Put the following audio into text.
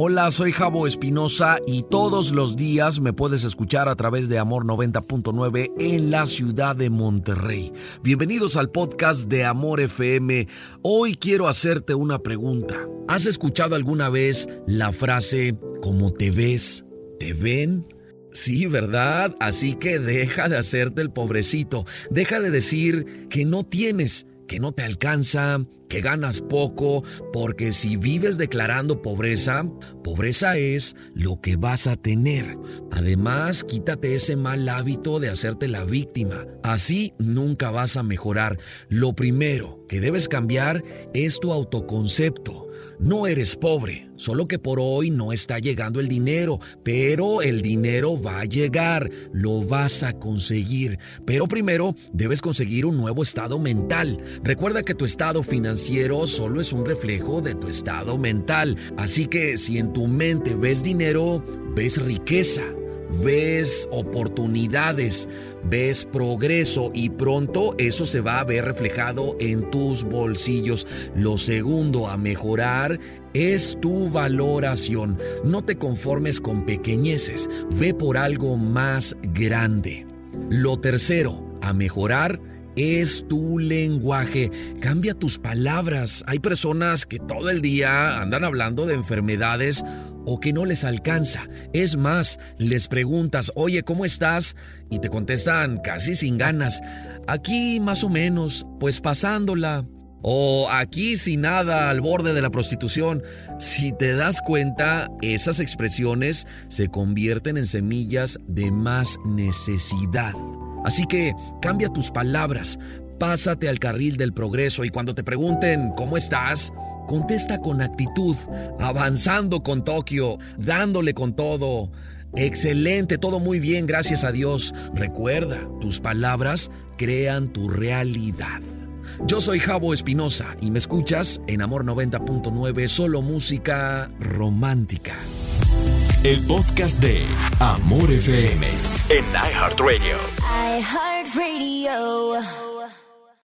Hola, soy Jabo Espinosa y todos los días me puedes escuchar a través de Amor 90.9 en la ciudad de Monterrey. Bienvenidos al podcast de Amor FM. Hoy quiero hacerte una pregunta. ¿Has escuchado alguna vez la frase como te ves, te ven? Sí, ¿verdad? Así que deja de hacerte el pobrecito. Deja de decir que no tienes, que no te alcanza, que ganas poco, porque si vives declarando pobreza, pobreza es lo que vas a tener. Además, quítate ese mal hábito de hacerte la víctima. Así nunca vas a mejorar. Lo primero que debes cambiar es tu autoconcepto. No eres pobre, solo que por hoy no está llegando el dinero, pero el dinero va a llegar, lo vas a conseguir. Pero primero debes conseguir un nuevo estado mental. Recuerda que tu estado financiero solo es un reflejo de tu estado mental, así que si en tu mente ves dinero, ves riqueza ves oportunidades, ves progreso y pronto eso se va a ver reflejado en tus bolsillos. Lo segundo a mejorar es tu valoración. No te conformes con pequeñeces, ve por algo más grande. Lo tercero a mejorar es tu lenguaje. Cambia tus palabras. Hay personas que todo el día andan hablando de enfermedades o que no les alcanza. Es más, les preguntas, oye, ¿cómo estás? Y te contestan casi sin ganas. Aquí más o menos, pues pasándola. O aquí sin nada al borde de la prostitución. Si te das cuenta, esas expresiones se convierten en semillas de más necesidad. Así que cambia tus palabras, pásate al carril del progreso y cuando te pregunten ¿cómo estás? Contesta con actitud, avanzando con Tokio, dándole con todo. Excelente, todo muy bien, gracias a Dios. Recuerda, tus palabras crean tu realidad. Yo soy Jabo Espinosa y me escuchas en Amor 90.9, solo música romántica. El podcast de Amor FM en iHeartRadio. iHeartRadio.